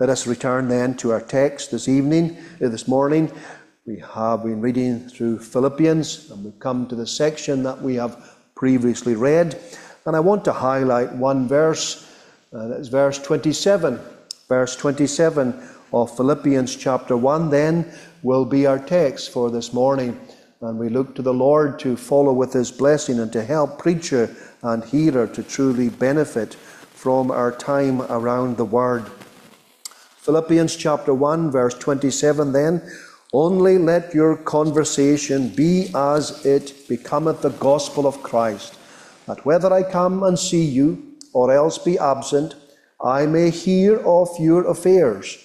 Let us return then to our text this evening, uh, this morning. We have been reading through Philippians, and we've come to the section that we have previously read. And I want to highlight one verse, uh, that's verse 27. Verse 27 of Philippians chapter 1 then will be our text for this morning. And we look to the Lord to follow with His blessing and to help preacher and hearer to truly benefit from our time around the Word. Philippians chapter 1, verse 27 then. Only let your conversation be as it becometh the gospel of Christ, that whether I come and see you, or else be absent, I may hear of your affairs,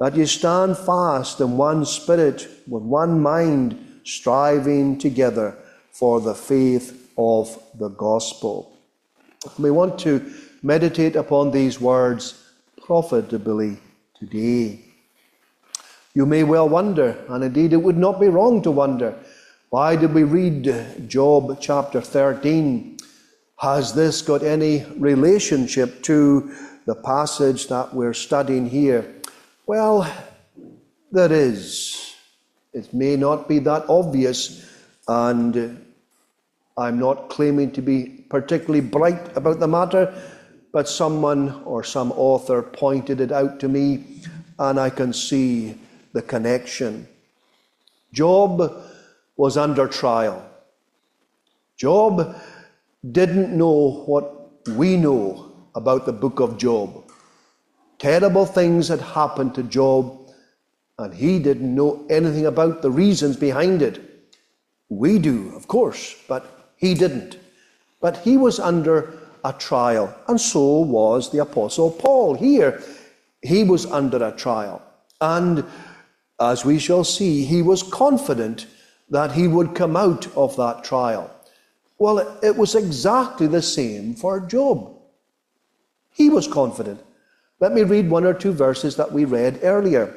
that ye stand fast in one spirit, with one mind, striving together for the faith of the gospel. We want to meditate upon these words profitably today. You may well wonder, and indeed it would not be wrong to wonder, why did we read Job chapter 13? Has this got any relationship to the passage that we're studying here? Well, there is. It may not be that obvious, and I'm not claiming to be particularly bright about the matter, but someone or some author pointed it out to me, and I can see the connection. Job was under trial. Job didn't know what we know about the book of Job. Terrible things had happened to Job, and he didn't know anything about the reasons behind it. We do, of course, but he didn't. But he was under a trial, and so was the Apostle Paul. Here, he was under a trial. And as we shall see, he was confident that he would come out of that trial. Well, it was exactly the same for Job. He was confident. Let me read one or two verses that we read earlier.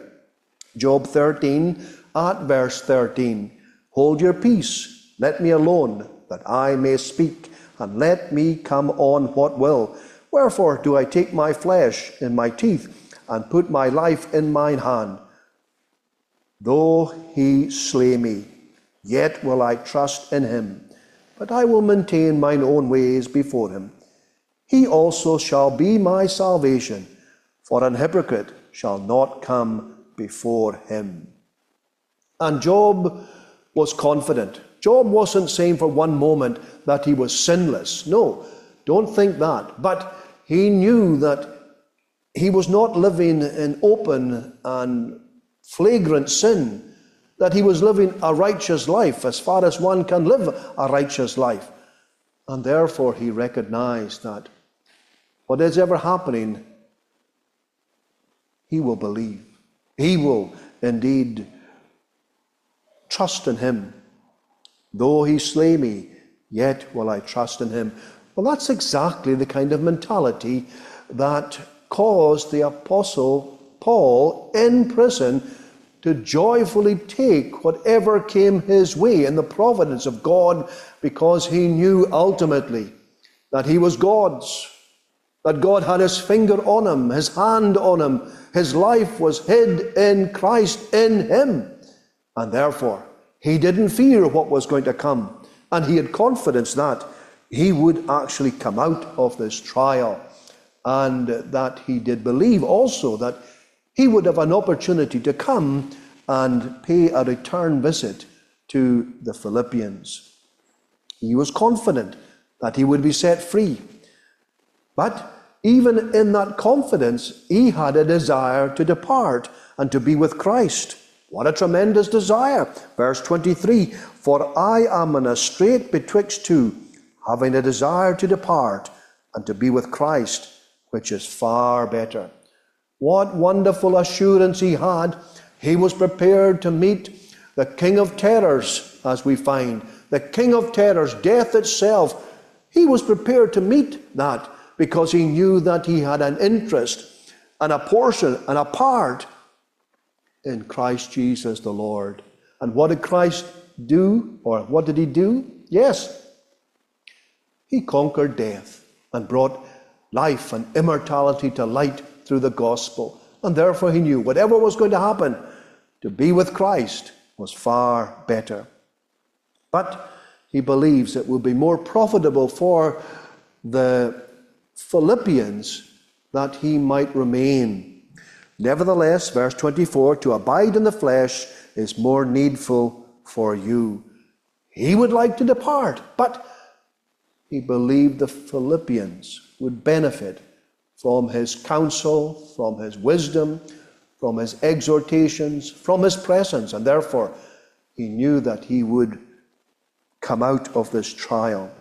Job 13, at verse 13. Hold your peace, let me alone, that I may speak, and let me come on what will. Wherefore do I take my flesh in my teeth, and put my life in mine hand? Though he slay me, yet will I trust in him, but I will maintain mine own ways before him. He also shall be my salvation, for an hypocrite shall not come before him. And Job was confident. Job wasn't saying for one moment that he was sinless. No, don't think that. But he knew that he was not living in open and flagrant sin, that he was living a righteous life as far as one can live a righteous life. And therefore he recognized that what is ever happening, he will believe. He will indeed trust in him. Though he slay me, yet will I trust in him. Well, that's exactly the kind of mentality that caused the Apostle Paul in prison to joyfully take whatever came his way in the providence of God because he knew ultimately that he was God's, that God had his finger on him, his hand on him, his life was hid in Christ in him. And therefore, he didn't fear what was going to come. And he had confidence that he would actually come out of this trial. And that he did believe also that he would have an opportunity to come and pay a return visit to the Philippians. He was confident that he would be set free. But even in that confidence, he had a desire to depart and to be with Christ. What a tremendous desire. Verse 23 For I am in a strait betwixt two, having a desire to depart and to be with Christ, which is far better. What wonderful assurance he had. He was prepared to meet the King of Terrors, as we find. The King of Terrors, death itself. He was prepared to meet that because he knew that he had an interest and a portion and a part in Christ Jesus the Lord. And what did Christ do? Or what did he do? Yes, he conquered death and brought life and immortality to light through the gospel. And therefore, he knew whatever was going to happen, to be with Christ was far better. But he believes it will be more profitable for the Philippians that he might remain. Nevertheless, verse 24, to abide in the flesh is more needful for you. He would like to depart, but he believed the Philippians would benefit from his counsel, from his wisdom, from his exhortations, from his presence, and therefore he knew that he would come out of this trial.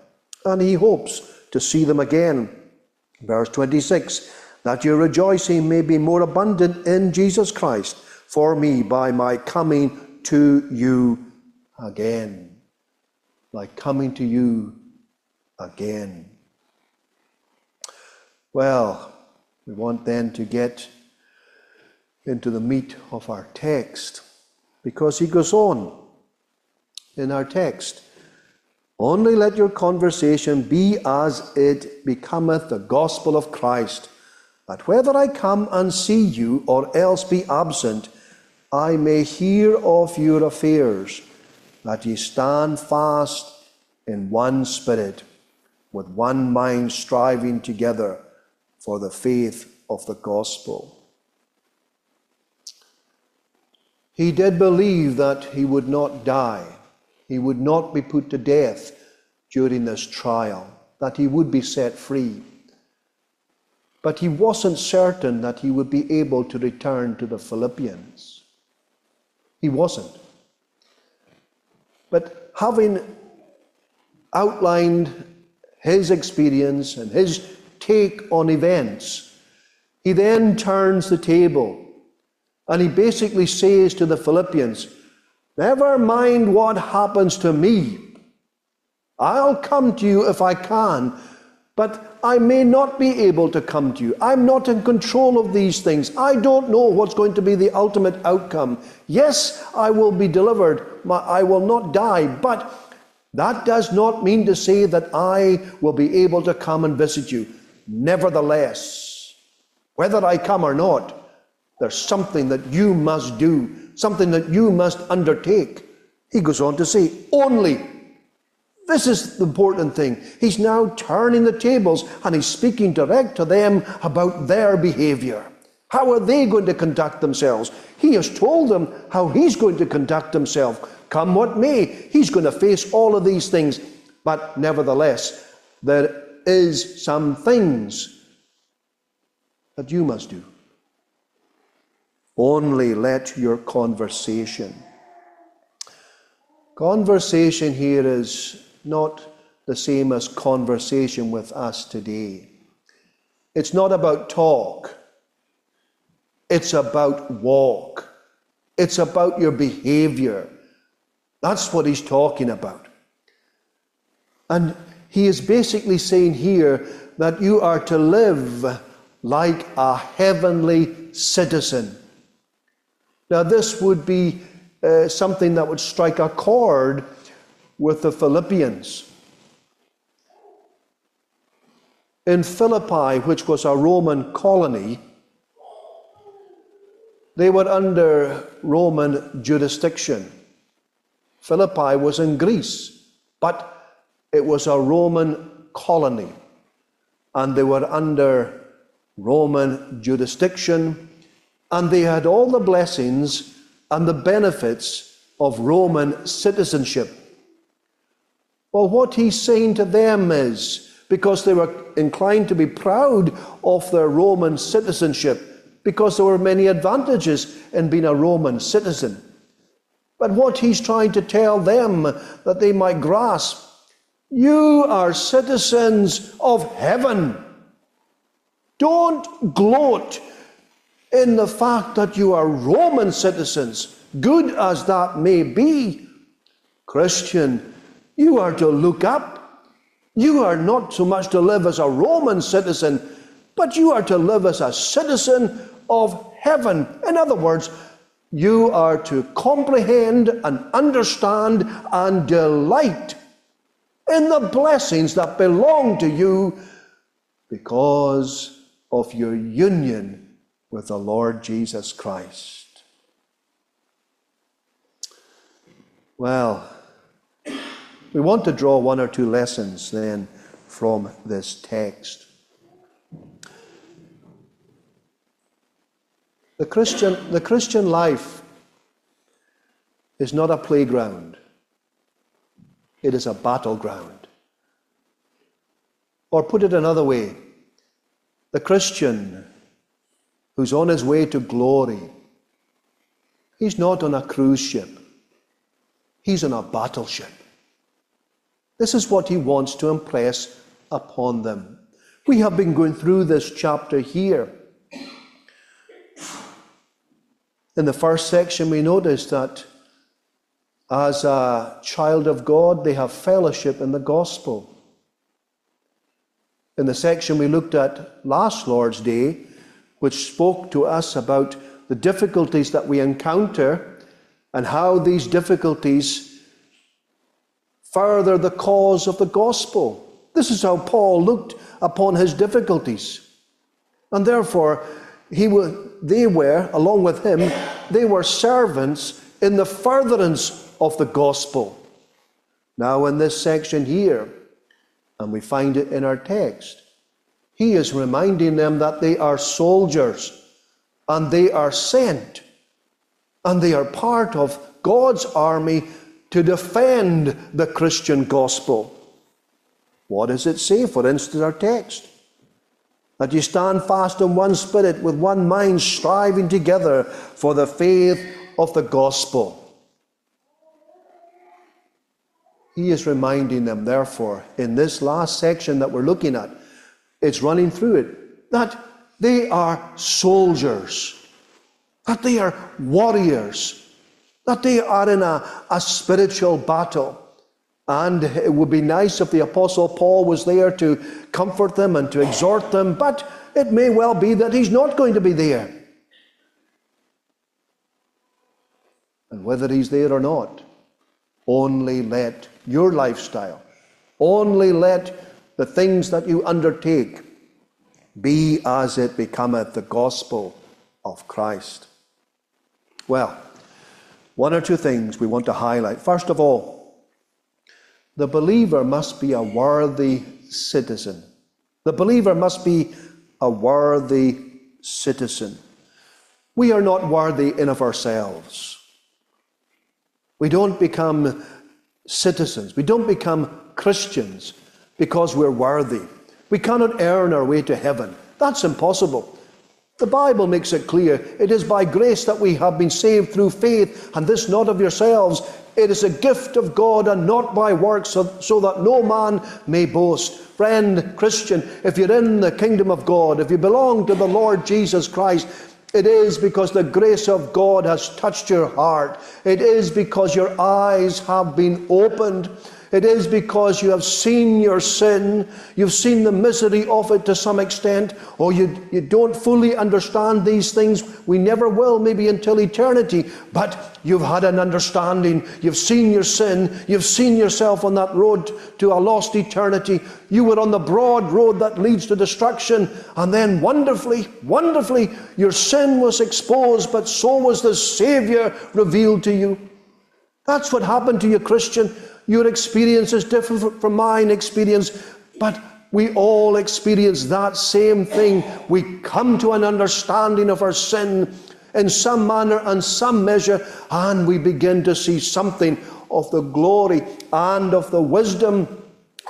And he hopes to see them again. Verse 26 that your rejoicing may be more abundant in Jesus Christ for me by my coming to you again. By coming to you again. Well, we want then to get into the meat of our text because he goes on in our text. Only let your conversation be as it becometh the gospel of Christ, that whether I come and see you or else be absent, I may hear of your affairs, that ye stand fast in one spirit, with one mind striving together for the faith of the gospel. He did believe that he would not die, he would not be put to death during this trial, that he would be set free. But he wasn't certain that he would be able to return to the Philippians. He wasn't. But having outlined his experience and his take on events, he then turns the table and he basically says to the Philippians, Never mind what happens to me. I'll come to you if I can, but I may not be able to come to you. I'm not in control of these things. I don't know what's going to be the ultimate outcome. Yes, I will be delivered. I will not die, but that does not mean to say that I will be able to come and visit you. Nevertheless, whether I come or not, there's something that you must do, something that you must undertake. He goes on to say, only. This is the important thing. He's now turning the tables and he's speaking direct to them about their behavior. How are they going to conduct themselves? He has told them how he's going to conduct himself. Come what may, he's going to face all of these things. But nevertheless, there is some things that you must do. Only let your conversation. Conversation here is not the same as conversation with us today. It's not about talk. It's about walk. It's about your behavior. That's what he's talking about. And he is basically saying here that you are to live like a heavenly citizen. Now, this would be uh, something that would strike a chord with the Philippians. In Philippi, which was a Roman colony, they were under Roman jurisdiction. Philippi was in Greece, but it was a Roman colony, and they were under Roman jurisdiction, and they had all the blessings and the benefits of Roman citizenship. Well, what he's saying to them is because they were inclined to be proud of their Roman citizenship, because there were many advantages in being a Roman citizen. But what he's trying to tell them that they might grasp you are citizens of heaven. Don't gloat in the fact that you are Roman citizens, good as that may be. Christian, you are to look up. You are not so much to live as a Roman citizen, but you are to live as a citizen of heaven. In other words, you are to comprehend and understand and delight in the blessings that belong to you because of your union with the Lord Jesus Christ. Well, we want to draw one or two lessons then from this text. The Christian, the Christian life is not a playground, it is a battleground. Or put it another way, the Christian who's on his way to glory, he's not on a cruise ship, he's on a battleship. This is what he wants to impress upon them. We have been going through this chapter here. In the first section, we noticed that as a child of God, they have fellowship in the gospel. In the section we looked at last Lord's Day, which spoke to us about the difficulties that we encounter and how these difficulties further the cause of the gospel. This is how Paul looked upon his difficulties. And therefore, he was, they were, along with him, they were servants in the furtherance of the gospel. Now, in this section here, and we find it in our text, he is reminding them that they are soldiers and they are sent and they are part of God's army to defend the Christian gospel. What does it say, for instance, our text? That you stand fast in one spirit, with one mind, striving together for the faith of the gospel. He is reminding them, therefore, in this last section that we're looking at, it's running through it, that they are soldiers, that they are warriors, that they are in a, a spiritual battle. And it would be nice if the Apostle Paul was there to comfort them and to exhort them, but it may well be that he's not going to be there. And whether he's there or not, only let your lifestyle, only let the things that you undertake be as it becometh the gospel of Christ. Well, one or two things we want to highlight. First of all, the believer must be a worthy citizen. The believer must be a worthy citizen. We are not worthy in of ourselves. We don't become citizens. We don't become Christians because we're worthy. We cannot earn our way to heaven. That's impossible. The Bible makes it clear it is by grace that we have been saved through faith, and this not of yourselves. It is a gift of God and not by works, so, that no man may boast. Friend, Christian, if you're in the kingdom of God, if you belong to the Lord Jesus Christ, it is because the grace of God has touched your heart. It is because your eyes have been opened. It is because you have seen your sin, you've seen the misery of it to some extent, or you, you don't fully understand these things. We never will, maybe until eternity, but you've had an understanding. You've seen your sin, you've seen yourself on that road to a lost eternity. You were on the broad road that leads to destruction, and then wonderfully, wonderfully, your sin was exposed, but so was the Savior revealed to you. That's what happened to you, Christian. Your experience is different from mine experience, but we all experience that same thing. We come to an understanding of our sin in some manner and some measure, and we begin to see something of the glory and of the wisdom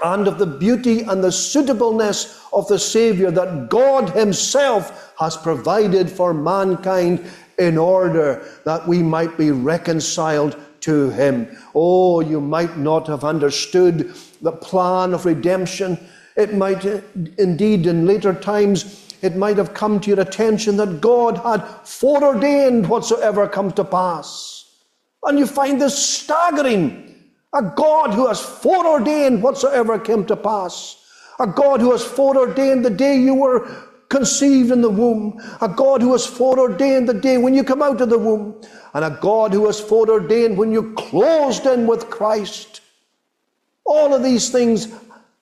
and of the beauty and the suitableness of the Saviour that God Himself has provided for mankind in order that we might be reconciled to him. Oh, you might not have understood the plan of redemption. It might uh, indeed, in later times, it might have come to your attention that God had foreordained whatsoever come to pass. And you find this staggering. A God who has foreordained whatsoever came to pass. A God who has foreordained the day you were conceived in the womb, a God who has foreordained the day when you come out of the womb, and a God who has foreordained when you closed in with Christ. All of these things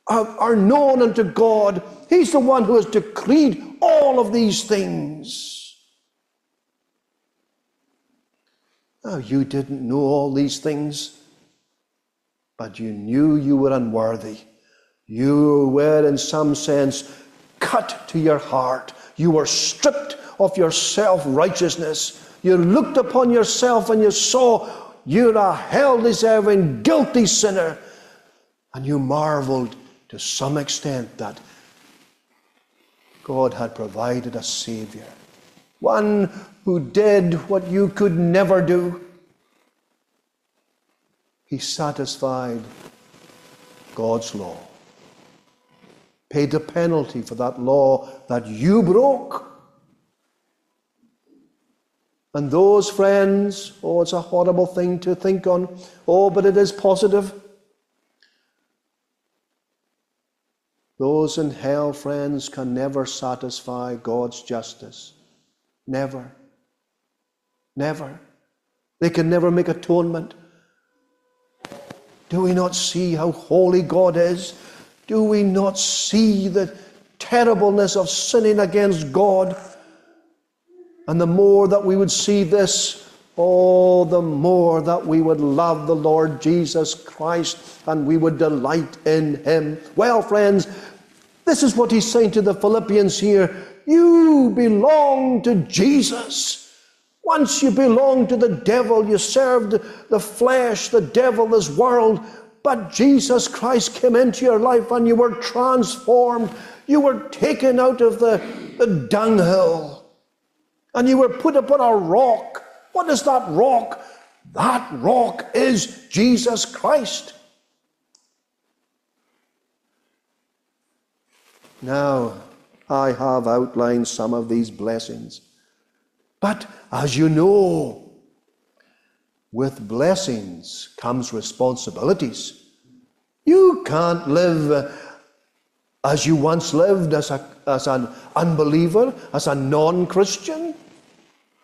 are, are known unto God. He's the one who has decreed all of these things. Now, you didn't know all these things, but you knew you were unworthy. You were, in some sense, cut to your heart. You were stripped of your self righteousness. You looked upon yourself and you saw you're a hell deserving, guilty sinner. And you marveled to some extent that God had provided a Savior, one who did what you could never do. He satisfied God's law, paid the penalty for that law that you broke. And those friends, oh, it's a horrible thing to think on. Oh, but it is positive. Those in hell, friends, can never satisfy God's justice. Never. Never. They can never make atonement. Do we not see how holy God is? Do we not see the terribleness of sinning against God? And the more that we would see this, oh, the more that we would love the Lord Jesus Christ and we would delight in Him. Well, friends, this is what he's saying to the Philippians here. You belong to Jesus. Once you belonged to the devil, you served the flesh, the devil, this world. But Jesus Christ came into your life and you were transformed. You were taken out of the, the dunghill and you were put upon a rock. What is that rock? That rock is Jesus Christ. Now, I have outlined some of these blessings. But as you know, with blessings comes responsibilities. You can't live uh, as you once lived as, a, as an unbeliever, as a non Christian.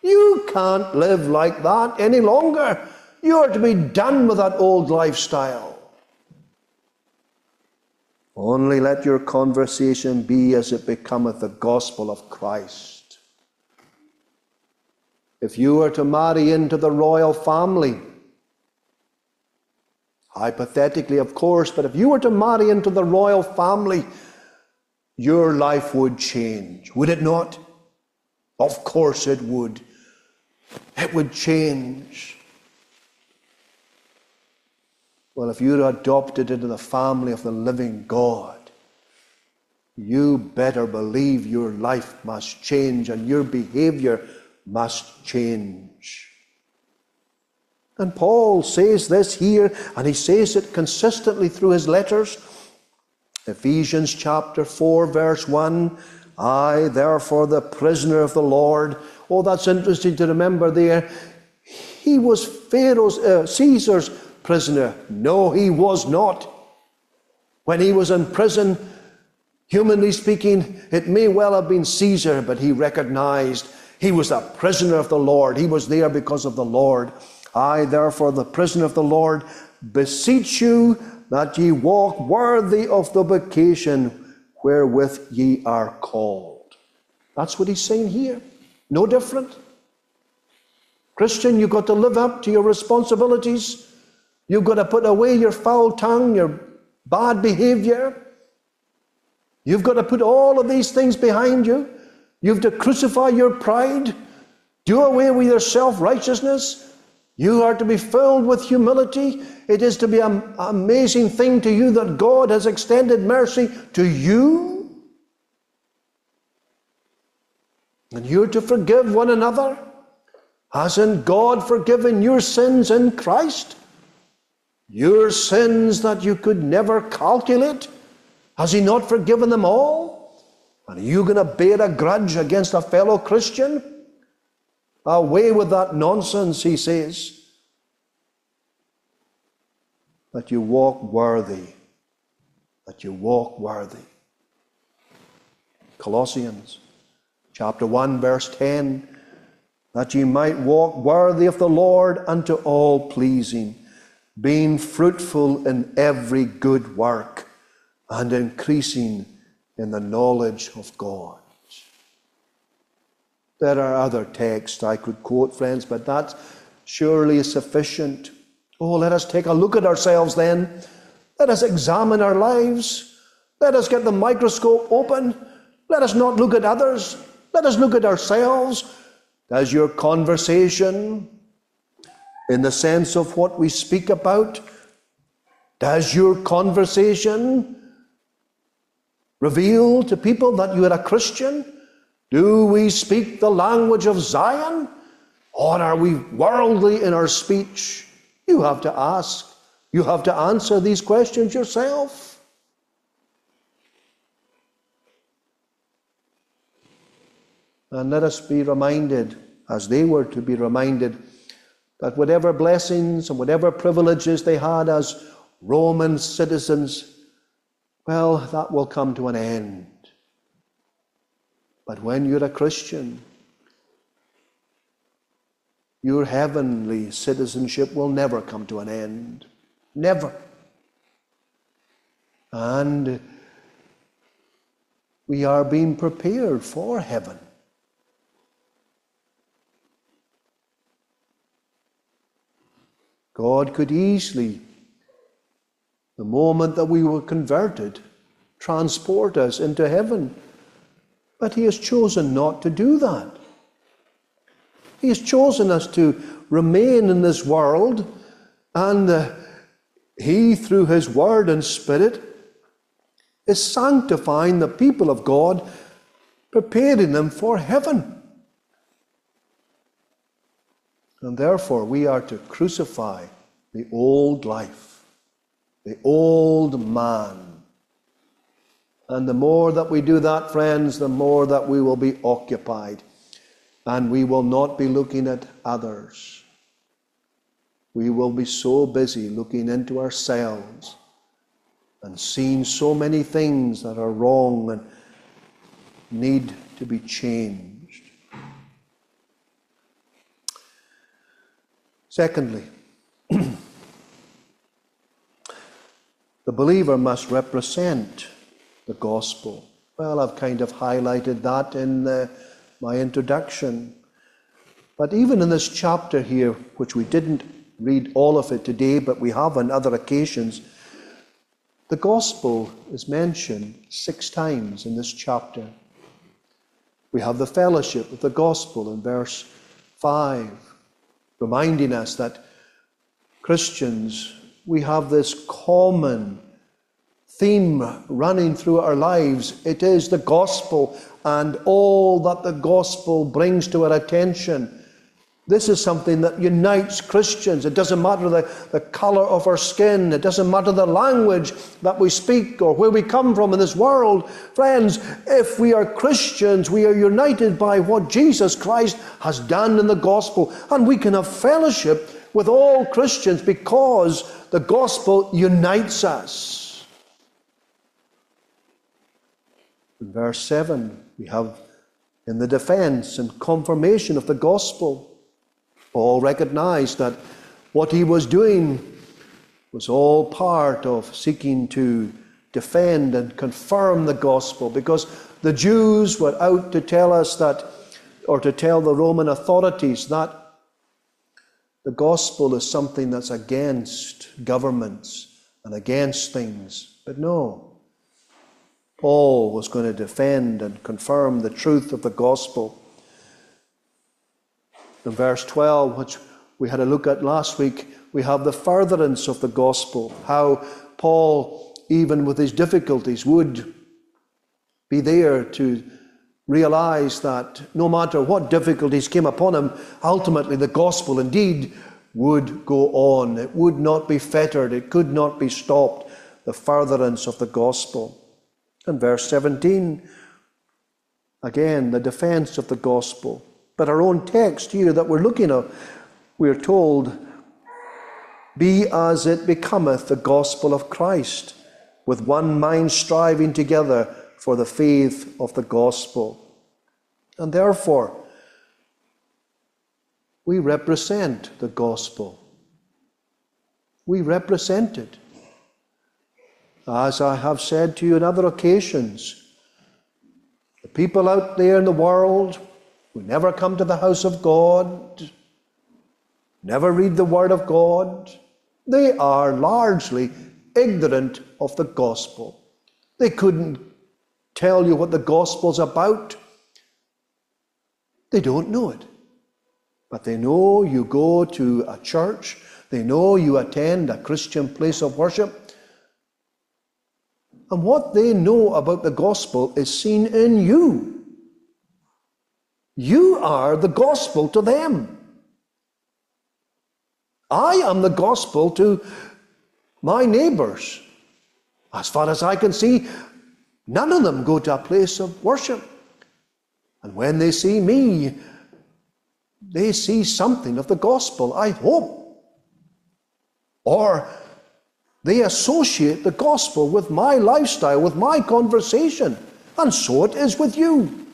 You can't live like that any longer. You are to be done with that old lifestyle. Only let your conversation be as it becometh the gospel of Christ. If you were to marry into the royal family, hypothetically, of course, but if you were to marry into the royal family, your life would change, would it not? Of course it would. It would change. Well, if you're adopted into the family of the living God, you better believe your life must change and your behavior must change. And Paul says this here, and he says it consistently through his letters. Ephesians chapter 4, verse 1 I, therefore, the prisoner of the Lord. Oh, that's interesting to remember there. He was Pharaoh's, uh, Caesar's prisoner. No, he was not. When he was in prison, humanly speaking, it may well have been Caesar, but he recognized he was a prisoner of the Lord. He was there because of the Lord. I, therefore, the prisoner of the Lord, beseech you that ye walk worthy of the vocation wherewith ye are called. That's what he's saying here. No different. Christian, you've got to live up to your responsibilities. You've got to put away your foul tongue, your bad behavior. You've got to put all of these things behind you. You've to crucify your pride, do away with your self righteousness. You are to be filled with humility. It is to be an amazing thing to you that God has extended mercy to you. And you're to forgive one another. Hasn't God forgiven your sins in Christ? Your sins that you could never calculate, has He not forgiven them all? Are you going to bear a grudge against a fellow Christian? Away with that nonsense, he says. That you walk worthy. That you walk worthy. Colossians chapter 1, verse 10 that ye might walk worthy of the Lord unto all pleasing being fruitful in every good work and increasing in the knowledge of God. There are other texts I could quote, friends, but that's surely sufficient. Oh, let us take a look at ourselves then. Let us examine our lives. Let us get the microscope open. Let us not look at others. Let us look at ourselves. Does your conversation, in the sense of what we speak about, does your conversation reveal to people that you are a Christian? Do we speak the language of Zion? Or are we worldly in our speech? You have to ask. You have to answer these questions yourself. And let us be reminded, as they were to be reminded, that whatever blessings and whatever privileges they had as Roman citizens, well, that will come to an end. But when you're a Christian, your heavenly citizenship will never come to an end. Never. And we are being prepared for heaven. God could easily, the moment that we were converted, transport us into heaven. But He has chosen not to do that. He has chosen us to remain in this world, and uh, He, through His Word and Spirit, is sanctifying the people of God, preparing them for heaven. And therefore, we are to crucify the old life, the old man. And the more that we do that, friends, the more that we will be occupied and we will not be looking at others. We will be so busy looking into ourselves and seeing so many things that are wrong and need to be changed. Secondly, the believer must represent the gospel. Well, I've kind of highlighted that in the my introduction. But even in this chapter here, which we didn't read all of it today, but we have on other occasions, the gospel is mentioned six times in this chapter. We have the fellowship of the gospel in verse 5, reminding us that Christians, we have this common theme running through our lives. It is the gospel and all that the gospel brings to our attention. This is something that unites Christians. It doesn't matter the, the colour of our skin, it doesn't matter the language that we speak or where we come from in this world. Friends, if we are Christians, we are united by what Jesus Christ has done in the gospel, and we can have fellowship with all Christians because the gospel unites us. In verse 7, we have in the defense and confirmation of the gospel, Paul recognized that what he was doing was all part of seeking to defend and confirm the gospel because the Jews were out to tell us that, or to tell the Roman authorities that the gospel is something that's against governments and against things. But no, Paul was going to defend and confirm the truth of the gospel. In verse 12, which we had a look at last week, we have the furtherance of the gospel, how Paul, even with his difficulties, would be there to realize that no matter what difficulties came upon him, ultimately the gospel indeed would go on. It would not be fettered, it could not be stopped, the furtherance of the gospel. And verse 17, again, the defense of the gospel. But our own text here that we're looking at, we're told, Be as it becometh the gospel of Christ, with one mind striving together for the faith of the gospel. And therefore, we represent the gospel. We represent it. As I have said to you on other occasions, the people out there in the world who never come to the house of God, never read the Word of God, they are largely ignorant of the gospel. They couldn't tell you what the gospel's about. They don't know it. But they know you go to a church, they know you attend a Christian place of worship. And what they know about the gospel is seen in you. You are the gospel to them. I am the gospel to my neighbors. As far as I can see, none of them go to a place of worship. And when they see me, they see something of the gospel, I hope. Or they associate the gospel with my lifestyle, with my conversation. And so it is with you.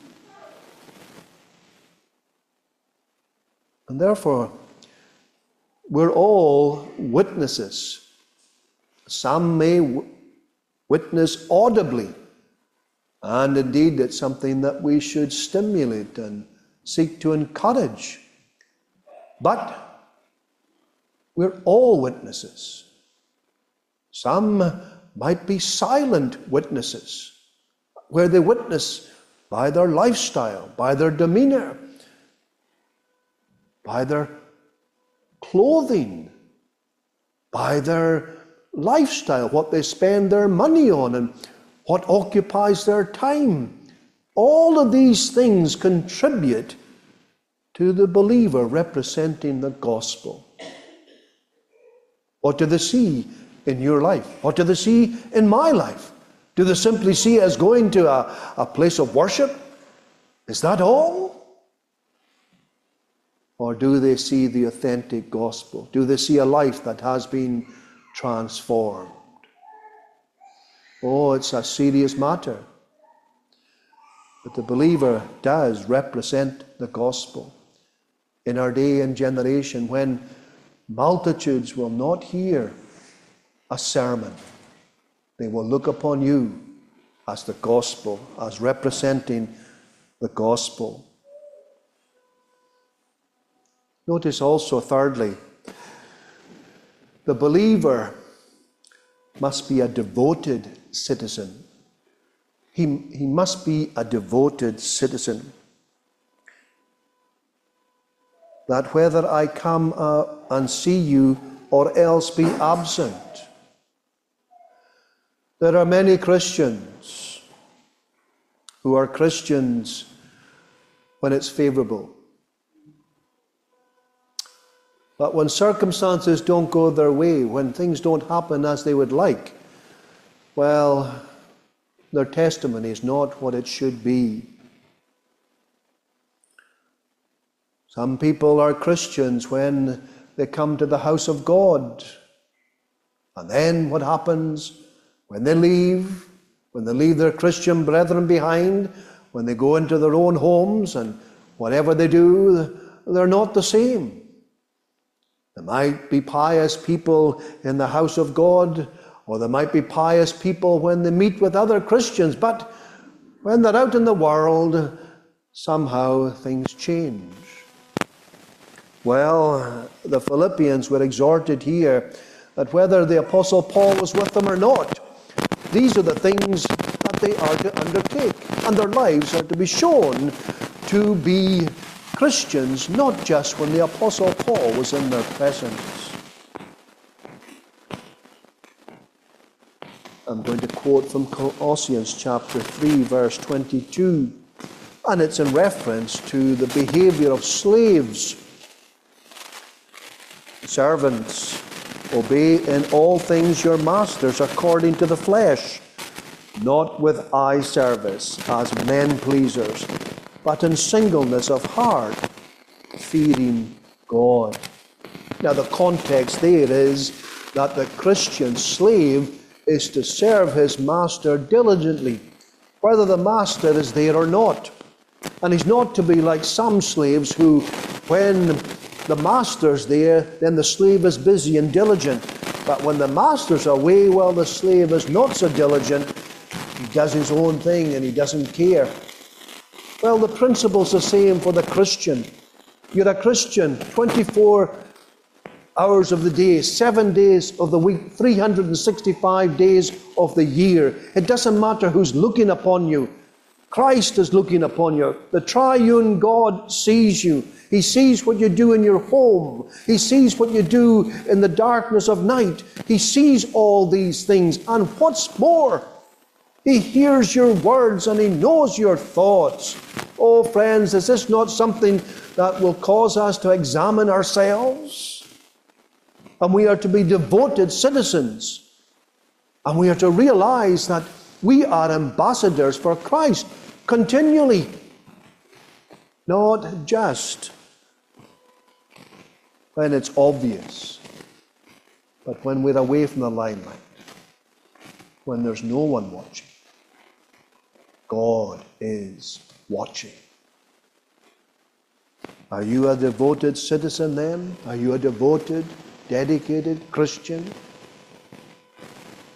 And therefore, we're all witnesses. Some may witness audibly, and indeed it's something that we should stimulate and seek to encourage. But we're all witnesses. Some might be silent witnesses, where they witness by their lifestyle, by their demeanor, by their clothing, by their lifestyle, what they spend their money on, and what occupies their time. All of these things contribute to the believer representing the gospel. What do they see in your life? What do they see in my life? Do they simply see us going to a, a place of worship? Is that all? Or do they see the authentic gospel? Do they see a life that has been transformed? Oh, it's a serious matter. But the believer does represent the gospel in our day and generation when multitudes will not hear a sermon. They will look upon you as the gospel, as representing the gospel. Notice also, thirdly, the believer must be a devoted citizen. He, he must be a devoted citizen. That whether I come uh, and see you or else be absent. There are many Christians who are Christians when it's favorable. But when circumstances don't go their way, when things don't happen as they would like, well, their testimony is not what it should be. Some people are Christians when they come to the house of God. And then what happens when they leave? When they leave their Christian brethren behind, when they go into their own homes and whatever they do, they're not the same. There might be pious people in the house of God, or there might be pious people when they meet with other Christians, but when they're out in the world, somehow things change. Well, the Philippians were exhorted here that whether the Apostle Paul was with them or not, these are the things that they are to undertake, and their lives are to be shown to be Christians, not just when the Apostle Paul was in their presence. I'm going to quote from Colossians chapter 3, verse 22, and it's in reference to the behavior of slaves. Servants, obey in all things your masters according to the flesh, not with eye service as men pleasers but in singleness of heart, fearing God. Now, the context there is that the Christian slave is to serve his master diligently, whether the master is there or not. And he's not to be like some slaves who, when the master's there, then the slave is busy and diligent. But when the master's away, well, the slave is not so diligent. He does his own thing and he doesn't care. Well, the principle's the same for the Christian. You're a Christian 24 hours of the day, seven days of the week, 365 days of the year. It doesn't matter who's looking upon you. Christ is looking upon you. The triune God sees you. He sees what you do in your home. He sees what you do in the darkness of night. He sees all these things. And what's more, He hears your words and He knows your thoughts. Oh, friends, is this not something that will cause us to examine ourselves? And we are to be devoted citizens. And we are to realize that we are ambassadors for Christ continually, not just when it's obvious, but when we're away from the limelight, when there's no one watching. God is watching. Are you a devoted citizen then? Are you a devoted, dedicated Christian?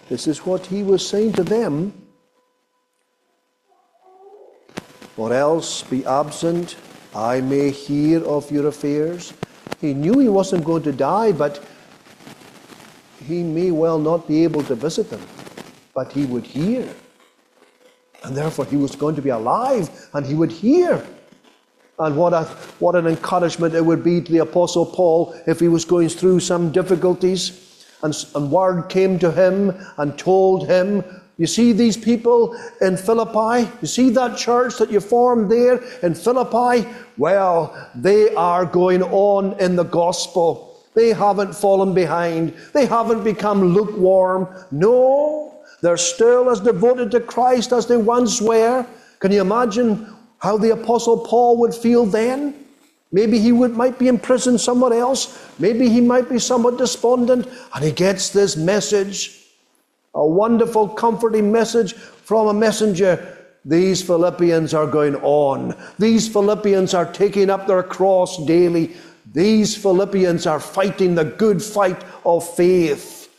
This is what he was saying to them. Or else be absent, I may hear of your affairs. He knew he wasn't going to die, but he may well not be able to visit them. But he would hear. And therefore, he was going to be alive and he would hear. And what, a, what an encouragement it would be to the Apostle Paul if he was going through some difficulties and, and word came to him and told him you see these people in Philippi? You see that church that you formed there in Philippi? Well, they are going on in the gospel. They haven't fallen behind. They haven't become lukewarm. No, they're still as devoted to Christ as they once were. Can you imagine how the Apostle Paul would feel then? Maybe he would, might be in prison somewhere else. Maybe he might be somewhat despondent. And he gets this message a wonderful, comforting message from a messenger. These Philippians are going on. These Philippians are taking up their cross daily. These Philippians are fighting the good fight of faith.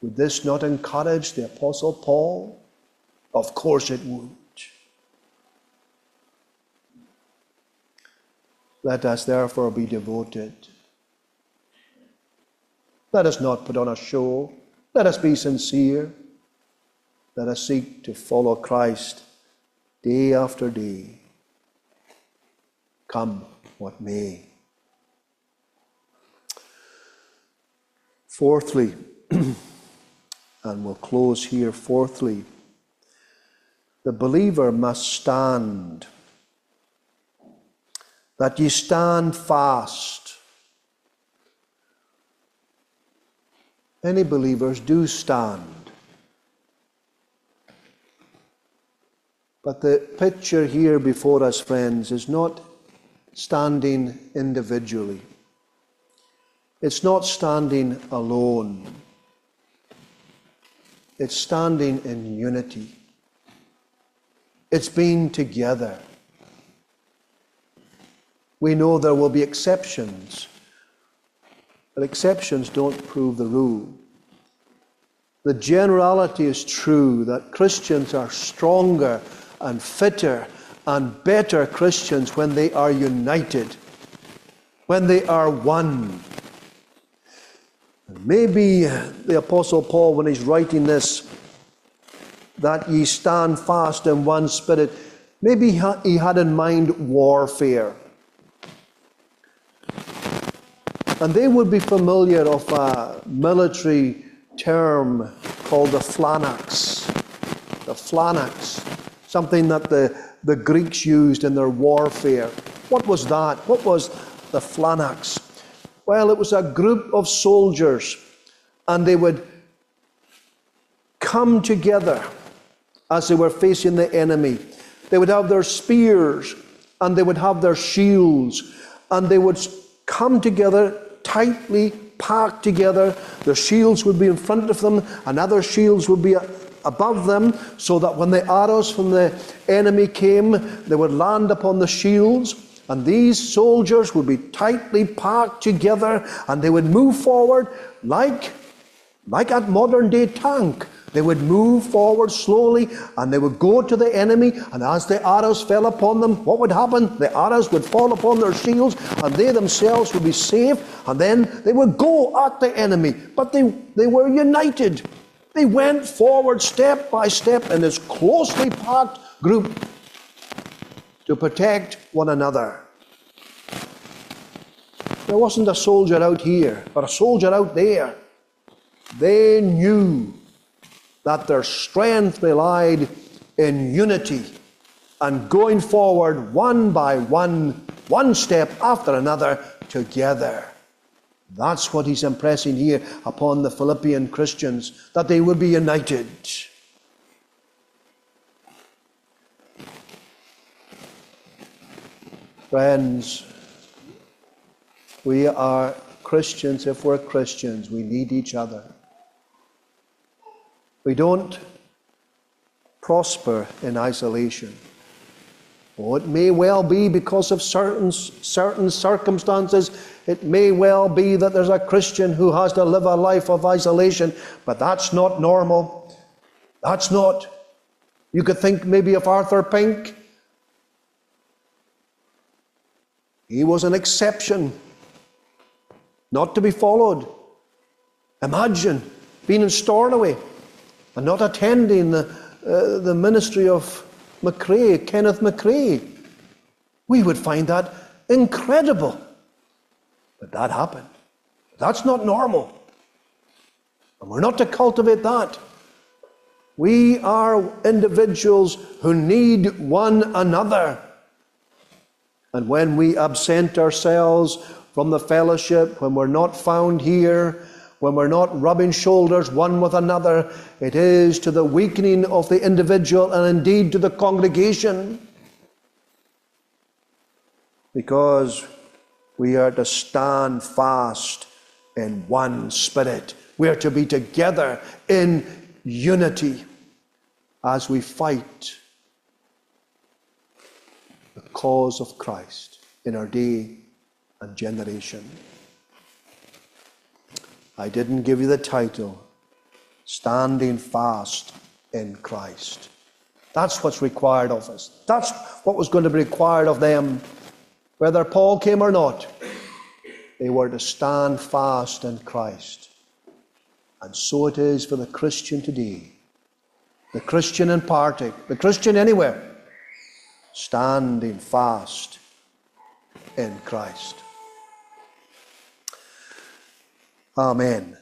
Would this not encourage the Apostle Paul? Of course it would. Let us therefore be devoted. Let us not put on a show. Let us be sincere. Let us seek to follow Christ day after day. Come what may. Fourthly, and we'll close here. Fourthly, the believer must stand. That ye stand fast Many believers do stand. But the picture here before us, friends, is not standing individually. It's not standing alone. It's standing in unity. It's being together. We know there will be exceptions. But exceptions don't prove the rule. The generality is true that Christians are stronger and fitter and better Christians when they are united, when they are one. Maybe the Apostle Paul, when he's writing this, that ye stand fast in one spirit, maybe he had in mind warfare. And they would be familiar of a military term called the phalanx. The phalanx, something that the, the Greeks used in their warfare. What was that? What was the phalanx? Well, it was a group of soldiers, and they would come together as they were facing the enemy. They would have their spears, and they would have their shields, and they would come together tightly packed together. Their shields would be in front of them, and other shields would be above them, so that when the arrows from the enemy came, they would land upon the shields. And these soldiers would be tightly packed together, and they would move forward like like a modern day tank. They would move forward slowly and they would go to the enemy. And as the arrows fell upon them, what would happen? The arrows would fall upon their shields and they themselves would be safe. And then they would go at the enemy. But they, they were united. They went forward step by step in this closely packed group to protect one another. There wasn't a soldier out here, but a soldier out there. They knew that their strength relied in unity and going forward one by one, one step after another, together. That's what he's impressing here upon the Philippian Christians, that they would be united. Friends, we are Christians if we're Christians. We need each other. We don't prosper in isolation. Oh, it may well be because of certain, certain circumstances. It may well be that there's a Christian who has to live a life of isolation, but that's not normal. That's not. You could think maybe of Arthur Pink. He was an exception, not to be followed. Imagine being in Stornoway and not attending the, uh, the ministry of Macrae, Kenneth Macrae. We would find that incredible. But that happened. That's not normal. And we're not to cultivate that. We are individuals who need one another. And when we absent ourselves from the fellowship, when we're not found here, when we're not rubbing shoulders one with another, it is to the weakening of the individual and indeed to the congregation. Because we are to stand fast in one spirit. We are to be together in unity as we fight the cause of Christ in our day and generation. I didn't give you the title, Standing Fast in Christ. That's what's required of us. That's what was going to be required of them, whether Paul came or not. They were to stand fast in Christ. And so it is for the Christian today. The Christian in Partick, the Christian anywhere, standing fast in Christ. Amen.